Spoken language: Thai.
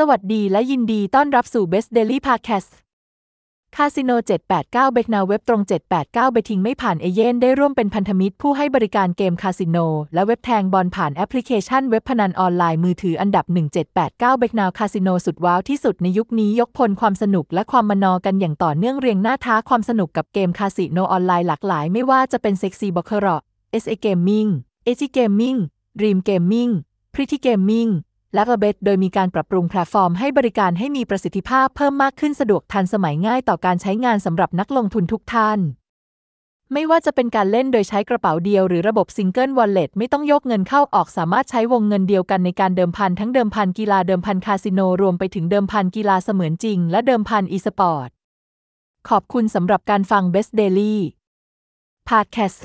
สวัสดีและยินดีต้อนรับสู่ Best Daily Podcast คาสิโน 789BET คาสิโนเว็บตรง 789BET ไม่ผ่านเอเย่นต์ได้ร่วมเป็นพันธมิตรผู้ให้บริการเกมคาสิโน และเว็บแทงบอลผ่านแอปพลิเคชันเว็บพนันออนไลน์มือถืออันดับ 1789 เบกนาคาสิโนสุดว้าวที่สุดในยุคนี้ยกพลความสนุกและความมันกันอย่างต่อเนื่องเรียงหน้าท้าความสนุกกับเกมคาสิโนออนไลน์หลากหลาย ไม่ว่าจะเป็น Sexy Baccarat SA Gaming AG Gaming Dream Gaming Pretty Gaming และ a b e t โดยมีการปรับปรุงแพลตฟอร์มให้บริการให้มีประสิทธิภาพเพิ่มมากขึ้นสะดวกทันสมัยง่ายต่อการใช้งานสำหรับนักลงทุนทุกท่าน ไม่ว่าจะเป็นการเล่นโดยใช้กระเป๋าเดียวหรือระบบ single wallet ไม่ต้องโยกเงินเข้าออกสามารถใช้วงเงินเดียวกันในการเดิมพันทั้งเดิมพันกีฬาเดิมพันคาสิโนรวมไปถึงเดิมพันกีฬาเสมือนจริง และเดิมพันอีสปอร์ตขอบคุณสำหรับการฟัง Best Daily Podcast